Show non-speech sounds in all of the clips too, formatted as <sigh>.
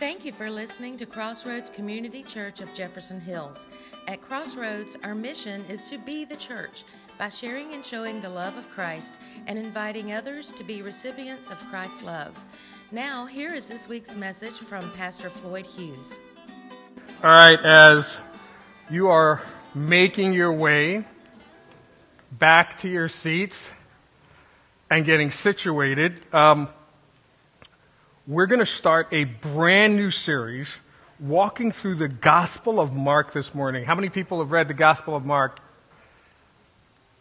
Thank you for listening to Crossroads Community Church of Jefferson Hills. At Crossroads, our mission is to be the church by sharing and showing the love of Christ and inviting others to be recipients of Christ's love. Now, here is this week's message from Pastor Floyd Hughes. All right, as you are making your way back to your seats and getting situated, um, we're going to start a brand new series walking through the Gospel of Mark this morning. How many people have read the Gospel of Mark?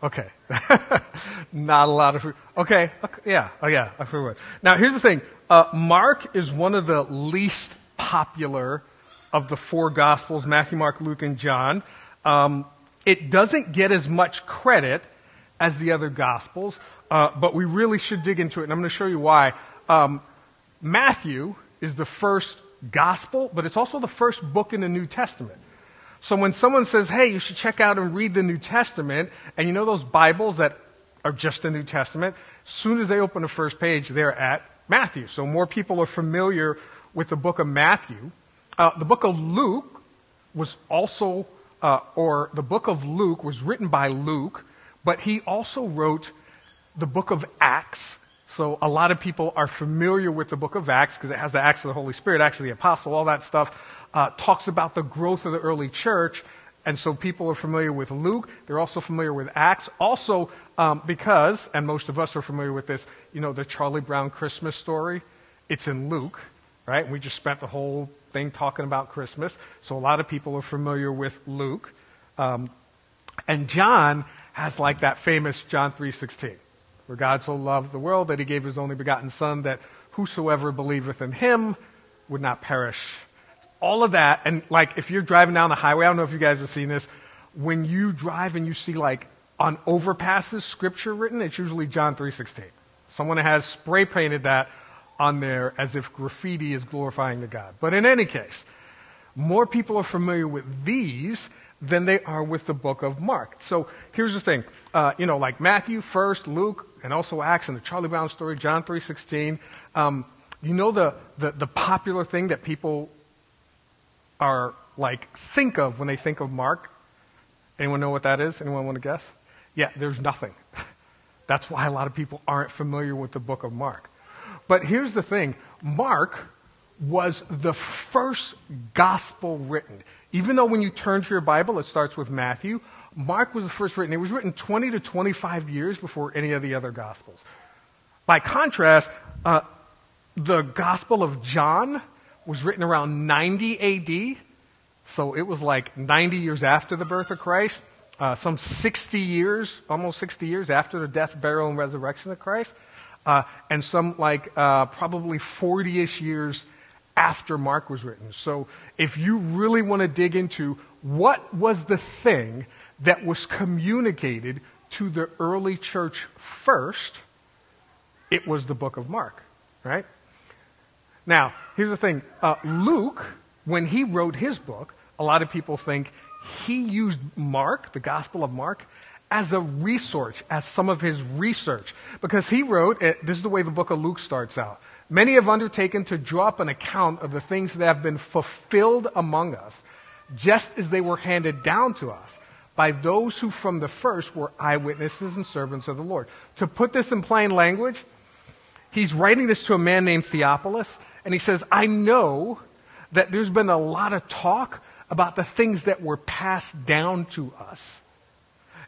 Okay. <laughs> Not a lot of. Okay. okay. Yeah. Oh, yeah. I forgot. Now, here's the thing uh, Mark is one of the least popular of the four Gospels Matthew, Mark, Luke, and John. Um, it doesn't get as much credit as the other Gospels, uh, but we really should dig into it, and I'm going to show you why. Um, Matthew is the first gospel, but it's also the first book in the New Testament. So when someone says, hey, you should check out and read the New Testament, and you know those Bibles that are just the New Testament, soon as they open the first page, they're at Matthew. So more people are familiar with the book of Matthew. Uh, the book of Luke was also, uh, or the book of Luke was written by Luke, but he also wrote the book of Acts so a lot of people are familiar with the book of Acts because it has the Acts of the Holy Spirit, Acts of the Apostle, all that stuff. Uh, talks about the growth of the early church. And so people are familiar with Luke. They're also familiar with Acts. Also, um, because, and most of us are familiar with this, you know, the Charlie Brown Christmas story. It's in Luke, right? We just spent the whole thing talking about Christmas. So a lot of people are familiar with Luke. Um, and John has like that famous John 3.16 for God so loved the world that he gave his only begotten Son, that whosoever believeth in him would not perish. All of that, and like if you're driving down the highway, I don't know if you guys have seen this, when you drive and you see like on overpasses scripture written, it's usually John 3.16. Someone has spray painted that on there as if graffiti is glorifying the God. But in any case, more people are familiar with these than they are with the book of Mark. So here's the thing. Uh, you know, like Matthew first, Luke, and also Acts and the Charlie Brown story, John 3.16. Um, you know the, the, the popular thing that people are like think of when they think of Mark? Anyone know what that is? Anyone want to guess? Yeah, there's nothing. <laughs> That's why a lot of people aren't familiar with the book of Mark. But here's the thing Mark was the first gospel written. Even though when you turn to your Bible, it starts with Matthew, Mark was the first written. It was written 20 to 25 years before any of the other Gospels. By contrast, uh, the Gospel of John was written around 90 AD. So it was like 90 years after the birth of Christ, uh, some 60 years, almost 60 years after the death, burial, and resurrection of Christ, uh, and some like uh, probably 40 ish years after Mark was written. So if you really want to dig into what was the thing that was communicated to the early church first, it was the book of Mark, right? Now, here's the thing uh, Luke, when he wrote his book, a lot of people think he used Mark, the Gospel of Mark, as a resource, as some of his research. Because he wrote, uh, this is the way the book of Luke starts out. Many have undertaken to draw up an account of the things that have been fulfilled among us, just as they were handed down to us by those who from the first were eyewitnesses and servants of the Lord. To put this in plain language, he's writing this to a man named Theophilus, and he says, I know that there's been a lot of talk about the things that were passed down to us.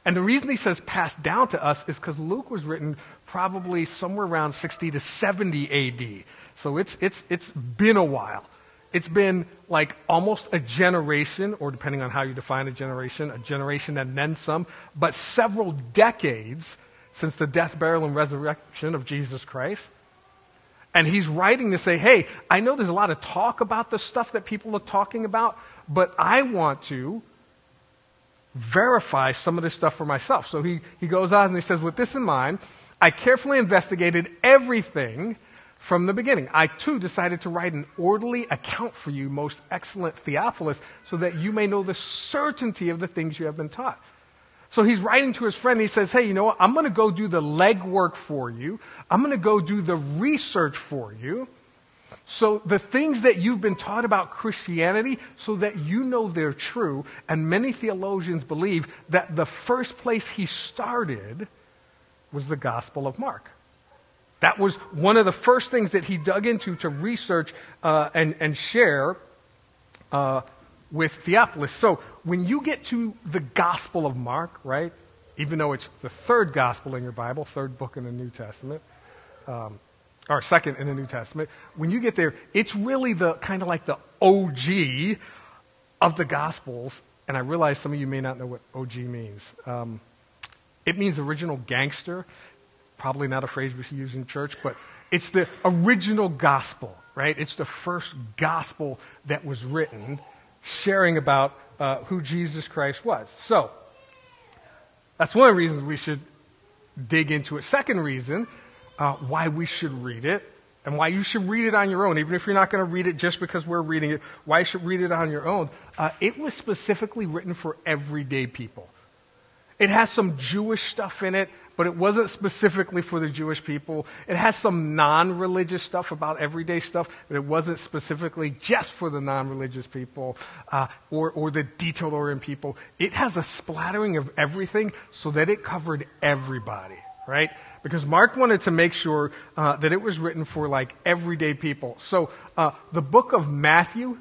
And the reason he says passed down to us is because Luke was written probably somewhere around 60 to 70 AD. So it's, it's, it's been a while. It's been like almost a generation, or depending on how you define a generation, a generation and then some, but several decades since the death, burial, and resurrection of Jesus Christ. And he's writing to say, hey, I know there's a lot of talk about the stuff that people are talking about, but I want to verify some of this stuff for myself. So he, he goes on and he says, with this in mind, I carefully investigated everything from the beginning. I too decided to write an orderly account for you, most excellent Theophilus, so that you may know the certainty of the things you have been taught. So he's writing to his friend. He says, Hey, you know what? I'm going to go do the legwork for you. I'm going to go do the research for you. So the things that you've been taught about Christianity, so that you know they're true, and many theologians believe that the first place he started was the Gospel of Mark. That was one of the first things that he dug into to research uh, and, and share uh, with Theophilus. So when you get to the Gospel of Mark, right, even though it's the third Gospel in your Bible, third book in the New Testament, um, or second in the New Testament, when you get there, it's really the kind of like the OG of the Gospels. And I realize some of you may not know what OG means. Um, it means original gangster. Probably not a phrase we should use in church, but it's the original gospel, right? It's the first gospel that was written sharing about uh, who Jesus Christ was. So, that's one of the reasons we should dig into it. Second reason uh, why we should read it and why you should read it on your own, even if you're not going to read it just because we're reading it, why you should read it on your own. Uh, it was specifically written for everyday people. It has some Jewish stuff in it, but it wasn't specifically for the Jewish people. It has some non religious stuff about everyday stuff, but it wasn't specifically just for the non religious people uh, or, or the detail oriented people. It has a splattering of everything so that it covered everybody, right? Because Mark wanted to make sure uh, that it was written for like everyday people. So uh, the book of Matthew,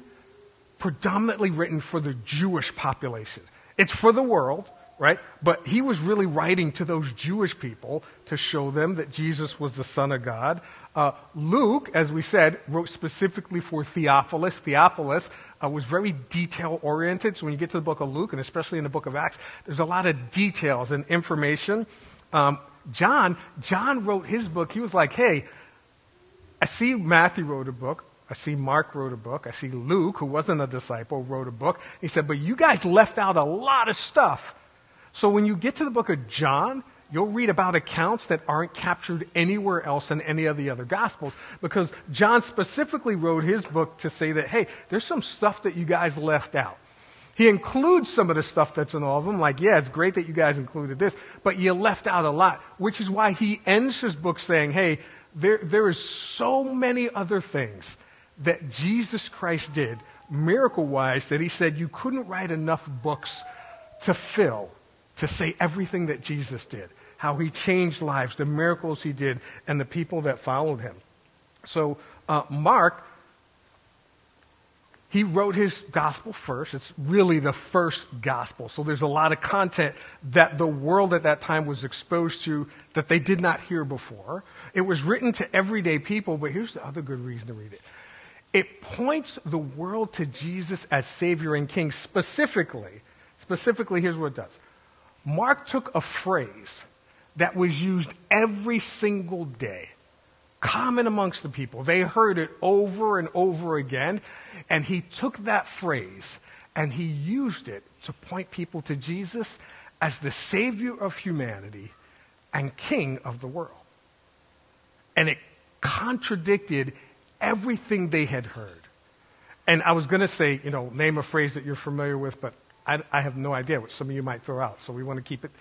predominantly written for the Jewish population, it's for the world right? But he was really writing to those Jewish people to show them that Jesus was the Son of God. Uh, Luke, as we said, wrote specifically for Theophilus. Theophilus uh, was very detail oriented. So when you get to the book of Luke, and especially in the book of Acts, there's a lot of details and information. Um, John, John wrote his book. He was like, hey, I see Matthew wrote a book. I see Mark wrote a book. I see Luke, who wasn't a disciple, wrote a book. He said, but you guys left out a lot of stuff so when you get to the book of John, you'll read about accounts that aren't captured anywhere else in any of the other gospels because John specifically wrote his book to say that, hey, there's some stuff that you guys left out. He includes some of the stuff that's in all of them, like, yeah, it's great that you guys included this, but you left out a lot, which is why he ends his book saying, hey, there, there is so many other things that Jesus Christ did, miracle wise, that he said you couldn't write enough books to fill to say everything that Jesus did, how he changed lives, the miracles he did, and the people that followed him. So, uh, Mark, he wrote his gospel first. It's really the first gospel. So there's a lot of content that the world at that time was exposed to that they did not hear before. It was written to everyday people, but here's the other good reason to read it. It points the world to Jesus as Savior and King specifically. Specifically, here's what it does Mark took a phrase that was used every single day, common amongst the people. They heard it over and over again, and he took that phrase and he used it to point people to Jesus as the Savior of humanity and King of the world. And it contradicted everything they had heard. And I was going to say, you know, name a phrase that you're familiar with, but I, I, have no idea what some of you might throw out. So we want to keep it,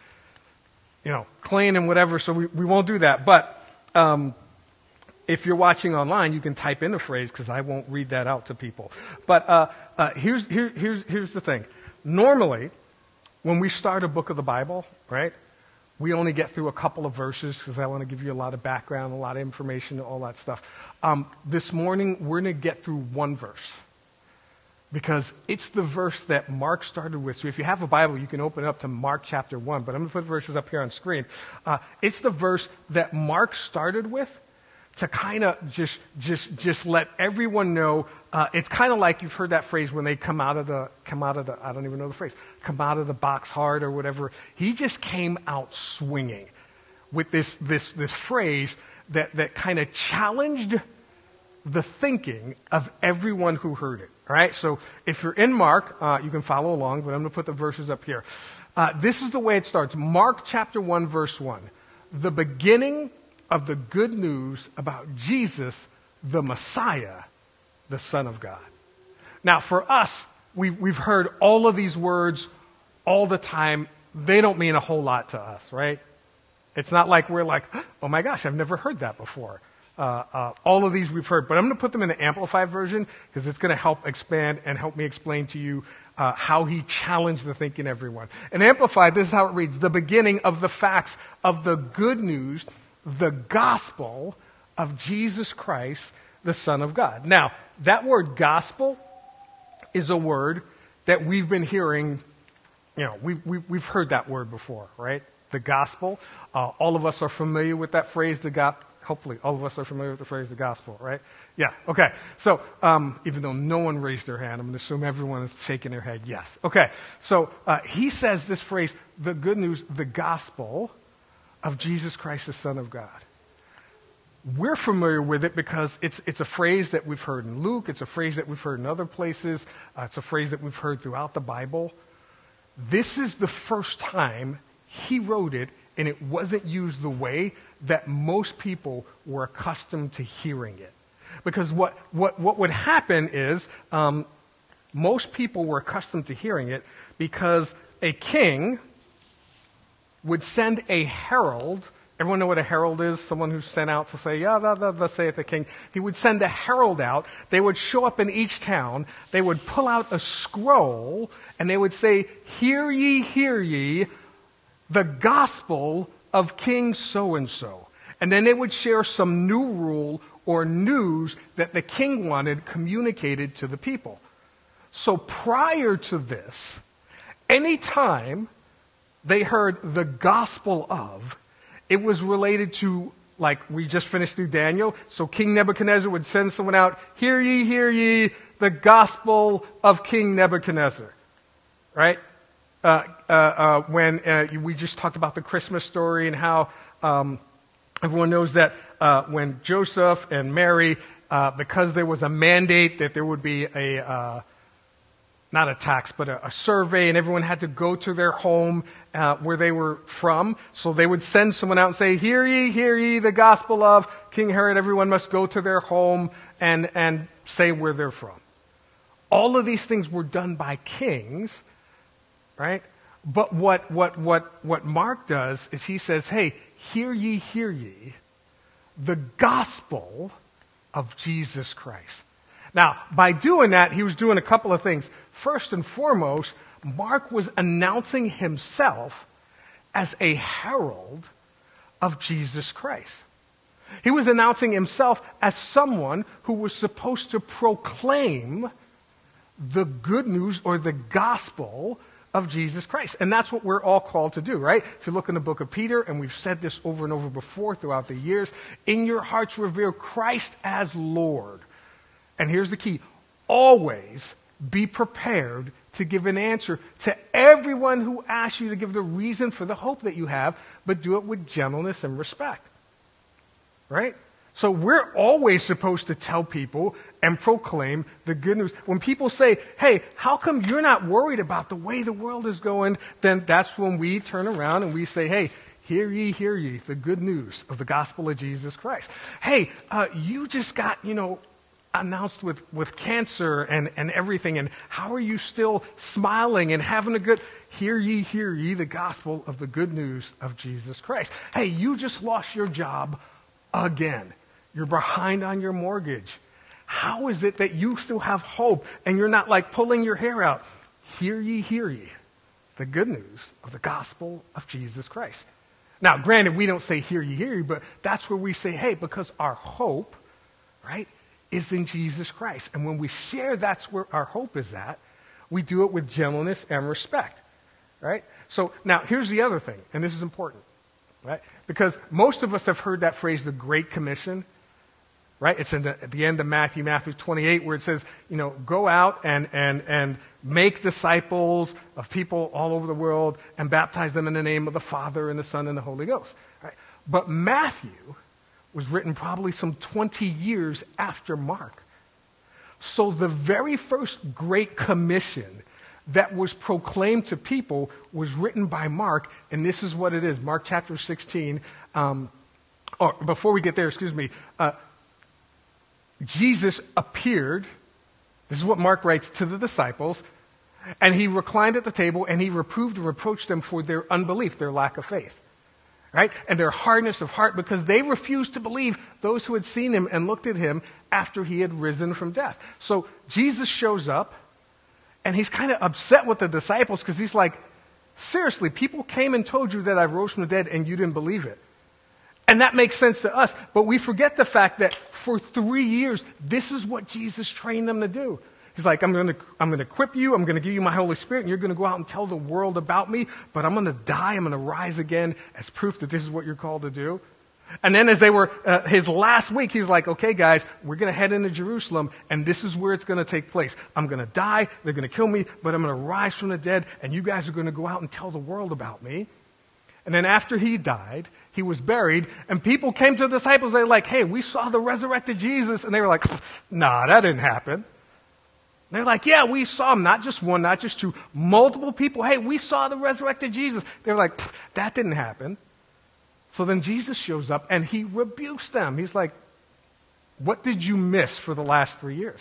you know, clean and whatever. So we, we won't do that. But um, if you're watching online, you can type in the phrase because I won't read that out to people. But uh, uh, here's, here, here's, here's the thing. Normally, when we start a book of the Bible, right, we only get through a couple of verses because I want to give you a lot of background, a lot of information, all that stuff. Um, this morning, we're going to get through one verse because it's the verse that Mark started with. So if you have a Bible, you can open up to Mark chapter 1, but I'm going to put verses up here on screen. Uh, it's the verse that Mark started with to kind of just, just, just let everyone know. Uh, it's kind of like you've heard that phrase when they come out of the, come out of the, I don't even know the phrase, come out of the box hard or whatever. He just came out swinging with this, this, this phrase that, that kind of challenged the thinking of everyone who heard it. All right, so if you're in Mark, uh, you can follow along, but I'm going to put the verses up here. Uh, this is the way it starts Mark chapter 1, verse 1. The beginning of the good news about Jesus, the Messiah, the Son of God. Now, for us, we, we've heard all of these words all the time. They don't mean a whole lot to us, right? It's not like we're like, oh my gosh, I've never heard that before. Uh, uh, all of these we've heard, but I'm going to put them in the amplified version because it's going to help expand and help me explain to you uh, how he challenged the thinking everyone. And amplified, this is how it reads: the beginning of the facts of the good news, the gospel of Jesus Christ, the Son of God. Now, that word gospel is a word that we've been hearing. You know, we've, we've, we've heard that word before, right? The gospel. Uh, all of us are familiar with that phrase, the gospel hopefully all of us are familiar with the phrase the gospel, right? Yeah, okay. So, um, even though no one raised their hand, I'm going to assume everyone is shaking their head yes. Okay, so uh, he says this phrase, the good news, the gospel of Jesus Christ, the Son of God. We're familiar with it because it's, it's a phrase that we've heard in Luke, it's a phrase that we've heard in other places, uh, it's a phrase that we've heard throughout the Bible. This is the first time he wrote it, and it wasn't used the way that most people were accustomed to hearing it. Because what, what, what would happen is um, most people were accustomed to hearing it because a king would send a herald. Everyone know what a herald is? Someone who's sent out to say, yeah, the, the, say it the king. He would send a herald out. They would show up in each town. They would pull out a scroll and they would say, hear ye, hear ye, the gospel of King so and so. And then they would share some new rule or news that the king wanted communicated to the people. So prior to this, anytime they heard the gospel of, it was related to, like we just finished through Daniel. So King Nebuchadnezzar would send someone out, hear ye, hear ye, the gospel of King Nebuchadnezzar. Right? Uh, uh, uh, when uh, we just talked about the Christmas story and how um, everyone knows that uh, when Joseph and Mary, uh, because there was a mandate that there would be a not a tax, but a, a, survey, and everyone had to go to their home uh, where they were from. So they would send someone out and say, Hear ye, hear ye, the gospel of King Herod. Everyone must go to their home and, and say where they're from. All of these things were done by kings right? But what, what, what, what Mark does is he says, hey, hear ye, hear ye, the gospel of Jesus Christ. Now, by doing that, he was doing a couple of things. First and foremost, Mark was announcing himself as a herald of Jesus Christ. He was announcing himself as someone who was supposed to proclaim the good news or the gospel of Jesus Christ. And that's what we're all called to do, right? If you look in the book of Peter, and we've said this over and over before throughout the years, in your hearts revere Christ as Lord. And here's the key always be prepared to give an answer to everyone who asks you to give the reason for the hope that you have, but do it with gentleness and respect. Right? So we're always supposed to tell people and proclaim the good news. When people say, hey, how come you're not worried about the way the world is going? Then that's when we turn around and we say, hey, hear ye, hear ye, the good news of the gospel of Jesus Christ. Hey, uh, you just got, you know, announced with, with cancer and, and everything, and how are you still smiling and having a good, hear ye, hear ye, the gospel of the good news of Jesus Christ. Hey, you just lost your job again. You're behind on your mortgage. How is it that you still have hope and you're not like pulling your hair out? Hear ye, hear ye. The good news of the gospel of Jesus Christ. Now, granted, we don't say hear ye, hear ye, but that's where we say, hey, because our hope, right, is in Jesus Christ. And when we share that's where our hope is at, we do it with gentleness and respect, right? So now here's the other thing, and this is important, right? Because most of us have heard that phrase, the Great Commission right? It's the, at the end of Matthew, Matthew 28, where it says, you know, go out and, and, and make disciples of people all over the world and baptize them in the name of the Father and the Son and the Holy Ghost. Right? But Matthew was written probably some 20 years after Mark. So the very first Great Commission that was proclaimed to people was written by Mark, and this is what it is Mark chapter 16. Um, or before we get there, excuse me, uh, Jesus appeared, this is what Mark writes to the disciples, and he reclined at the table and he reproved and reproached them for their unbelief, their lack of faith. right? And their hardness of heart because they refused to believe those who had seen him and looked at him after he had risen from death. So Jesus shows up and he's kind of upset with the disciples because he's like, seriously, people came and told you that I rose from the dead and you didn't believe it. And that makes sense to us, but we forget the fact that for three years, this is what Jesus trained them to do. He's like, I'm going to, I'm going to equip you. I'm going to give you my Holy Spirit, and you're going to go out and tell the world about me. But I'm going to die. I'm going to rise again as proof that this is what you're called to do. And then, as they were uh, his last week, he was like, "Okay, guys, we're going to head into Jerusalem, and this is where it's going to take place. I'm going to die. They're going to kill me, but I'm going to rise from the dead, and you guys are going to go out and tell the world about me." And then, after he died, he was buried, and people came to the disciples. They were like, "Hey, we saw the resurrected Jesus," and they were like, "Nah, that didn't happen." They're like, yeah, we saw him, not just one, not just two, multiple people. Hey, we saw the resurrected Jesus. They're like, that didn't happen. So then Jesus shows up and he rebukes them. He's like, what did you miss for the last three years?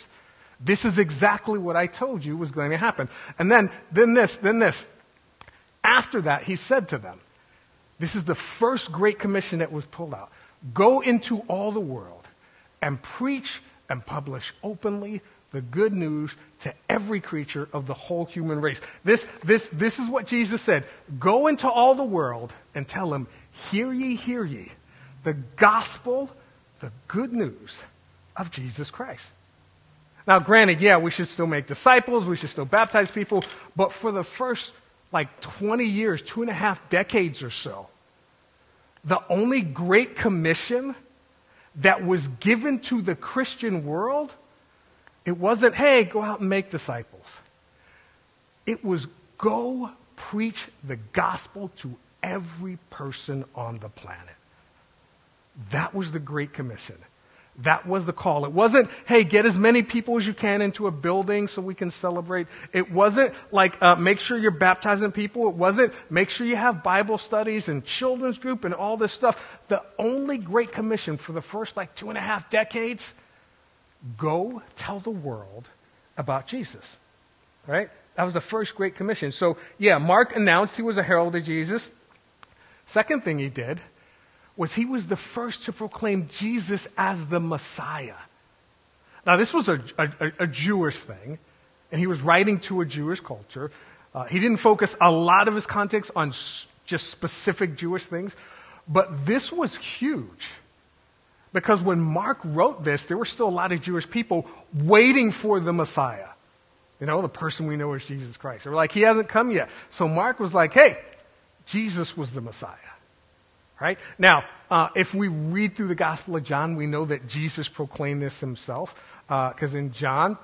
This is exactly what I told you was going to happen. And then, then this, then this. After that, he said to them, this is the first great commission that was pulled out. Go into all the world and preach and publish openly the good news to every creature of the whole human race. This, this, this is what Jesus said. Go into all the world and tell them, hear ye, hear ye, the gospel, the good news of Jesus Christ. Now, granted, yeah, we should still make disciples, we should still baptize people, but for the first like 20 years, two and a half decades or so, the only great commission that was given to the Christian world it wasn't, hey, go out and make disciples. It was go preach the gospel to every person on the planet. That was the Great Commission. That was the call. It wasn't, hey, get as many people as you can into a building so we can celebrate. It wasn't like, uh, make sure you're baptizing people. It wasn't, make sure you have Bible studies and children's group and all this stuff. The only Great Commission for the first like two and a half decades Go tell the world about Jesus. Right? That was the first Great Commission. So, yeah, Mark announced he was a herald of Jesus. Second thing he did was he was the first to proclaim Jesus as the Messiah. Now, this was a, a, a Jewish thing, and he was writing to a Jewish culture. Uh, he didn't focus a lot of his context on s- just specific Jewish things, but this was huge because when Mark wrote this, there were still a lot of Jewish people waiting for the Messiah. You know, the person we know as Jesus Christ. They were like, he hasn't come yet. So Mark was like, hey, Jesus was the Messiah. Right? Now, uh, if we read through the Gospel of John, we know that Jesus proclaimed this himself. Because uh, in John,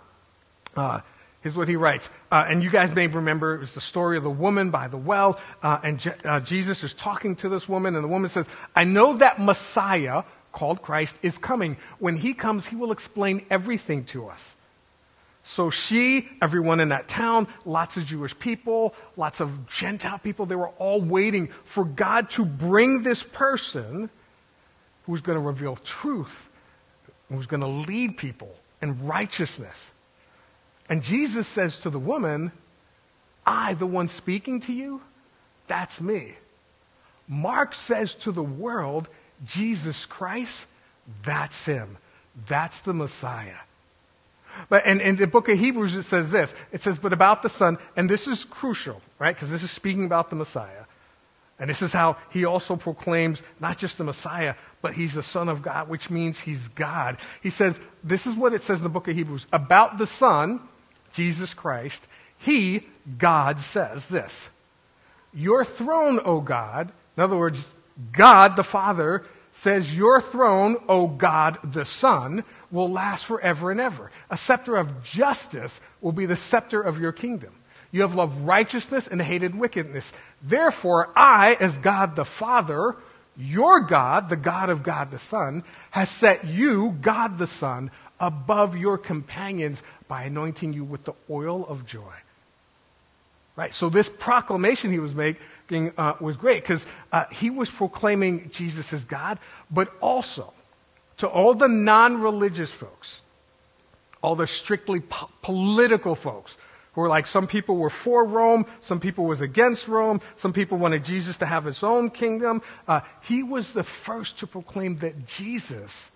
uh, here's what he writes. Uh, and you guys may remember it was the story of the woman by the well. Uh, and Je- uh, Jesus is talking to this woman, and the woman says, I know that Messiah called Christ is coming. When he comes, he will explain everything to us. So she, everyone in that town, lots of Jewish people, lots of Gentile people, they were all waiting for God to bring this person who's going to reveal truth, who's going to lead people in righteousness. And Jesus says to the woman, I, the one speaking to you, that's me. Mark says to the world, Jesus Christ, that's him. That's the Messiah. But in, in the book of Hebrews, it says this. It says, but about the Son, and this is crucial, right? Because this is speaking about the Messiah. And this is how he also proclaims not just the Messiah, but he's the Son of God, which means he's God. He says, this is what it says in the book of Hebrews about the Son, Jesus Christ. He, God, says this Your throne, O God, in other words, God the Father says, Your throne, O God the Son, will last forever and ever. A scepter of justice will be the scepter of your kingdom. You have loved righteousness and hated wickedness. Therefore, I, as God the Father, your God, the God of God the Son, has set you, God the Son, above your companions by anointing you with the oil of joy. Right? So this proclamation he was making uh, was great because uh, he was proclaiming Jesus as God, but also to all the non religious folks, all the strictly po- political folks who were like some people were for Rome, some people was against Rome, some people wanted Jesus to have his own kingdom. Uh, he was the first to proclaim that Jesus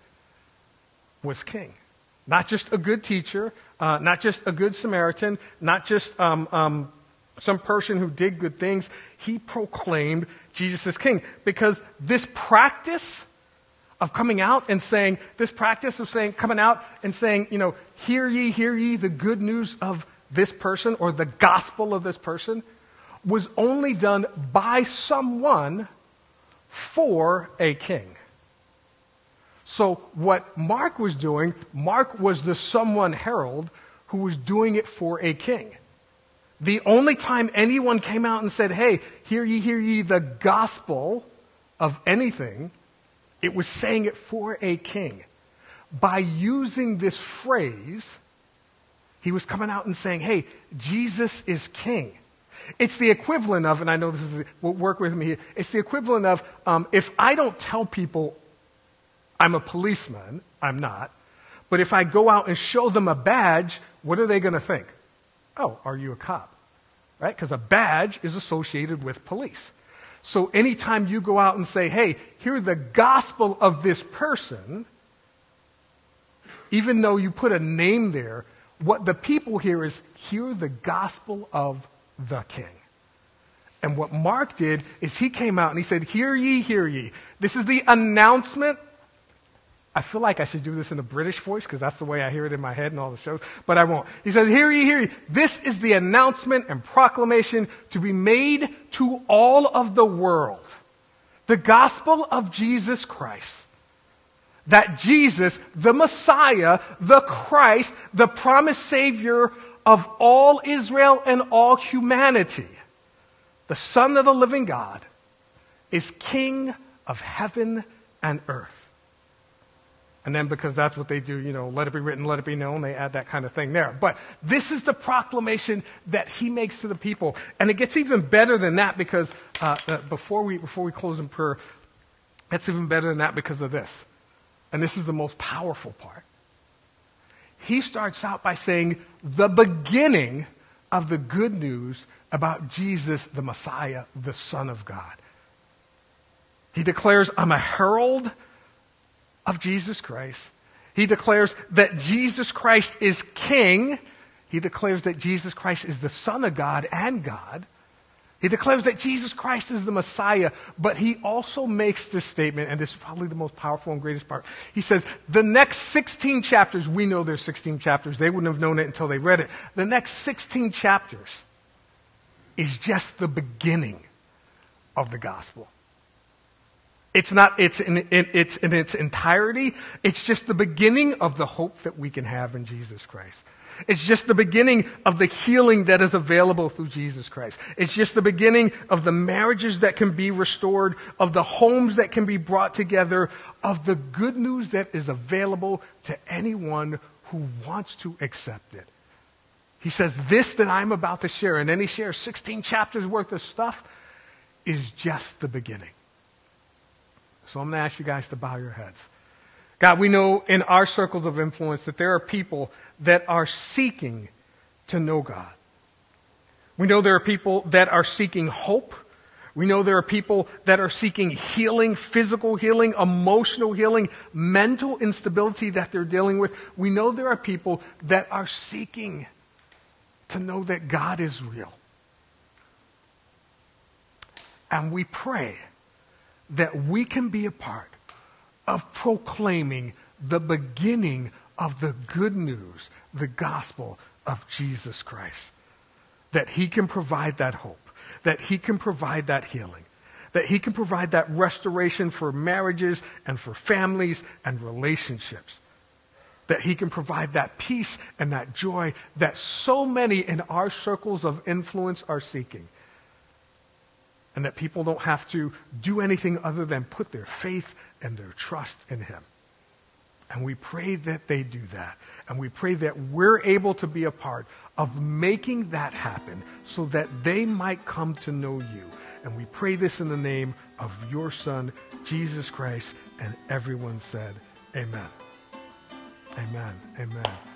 was king. Not just a good teacher, uh, not just a good Samaritan, not just um, um, some person who did good things. He proclaimed Jesus as king because this practice of coming out and saying, this practice of saying, coming out and saying, you know, hear ye, hear ye the good news of this person or the gospel of this person was only done by someone for a king. So, what Mark was doing, Mark was the someone herald who was doing it for a king. The only time anyone came out and said, Hey, hear ye, hear ye the gospel of anything, it was saying it for a king. By using this phrase, he was coming out and saying, hey, Jesus is king. It's the equivalent of, and I know this is, will work with me here, it's the equivalent of um, if I don't tell people I'm a policeman, I'm not, but if I go out and show them a badge, what are they going to think? Oh, are you a cop? Right? Because a badge is associated with police. So anytime you go out and say, hey, hear the gospel of this person, even though you put a name there, what the people hear is hear the gospel of the king. And what Mark did is he came out and he said, Hear ye, hear ye. This is the announcement. I feel like I should do this in a British voice because that's the way I hear it in my head in all the shows, but I won't. He says, Hear ye, hear ye. This is the announcement and proclamation to be made to all of the world. The gospel of Jesus Christ that Jesus, the Messiah, the Christ, the promised Savior of all Israel and all humanity, the Son of the living God, is King of heaven and earth. And then because that's what they do, you know, let it be written, let it be known, they add that kind of thing there. But this is the proclamation that he makes to the people. And it gets even better than that because uh, uh, before, we, before we close in prayer, it's even better than that because of this. And this is the most powerful part. He starts out by saying the beginning of the good news about Jesus, the Messiah, the Son of God. He declares, I'm a herald of Jesus Christ. He declares that Jesus Christ is King. He declares that Jesus Christ is the Son of God and God. He declares that Jesus Christ is the Messiah, but he also makes this statement, and this is probably the most powerful and greatest part. He says, the next 16 chapters, we know there's 16 chapters. They wouldn't have known it until they read it. The next 16 chapters is just the beginning of the gospel. It's not, it's in, it's in its entirety. It's just the beginning of the hope that we can have in Jesus Christ. It's just the beginning of the healing that is available through Jesus Christ. It's just the beginning of the marriages that can be restored, of the homes that can be brought together, of the good news that is available to anyone who wants to accept it. He says, This that I'm about to share, and then he shares 16 chapters worth of stuff, is just the beginning. So I'm going to ask you guys to bow your heads. God, we know in our circles of influence that there are people that are seeking to know God. We know there are people that are seeking hope. We know there are people that are seeking healing, physical healing, emotional healing, mental instability that they're dealing with. We know there are people that are seeking to know that God is real. And we pray that we can be a part of proclaiming the beginning of the good news, the gospel of Jesus Christ. That he can provide that hope, that he can provide that healing, that he can provide that restoration for marriages and for families and relationships. That he can provide that peace and that joy that so many in our circles of influence are seeking and that people don't have to do anything other than put their faith and their trust in Him. And we pray that they do that. And we pray that we're able to be a part of making that happen so that they might come to know you. And we pray this in the name of your Son, Jesus Christ. And everyone said, Amen. Amen. Amen.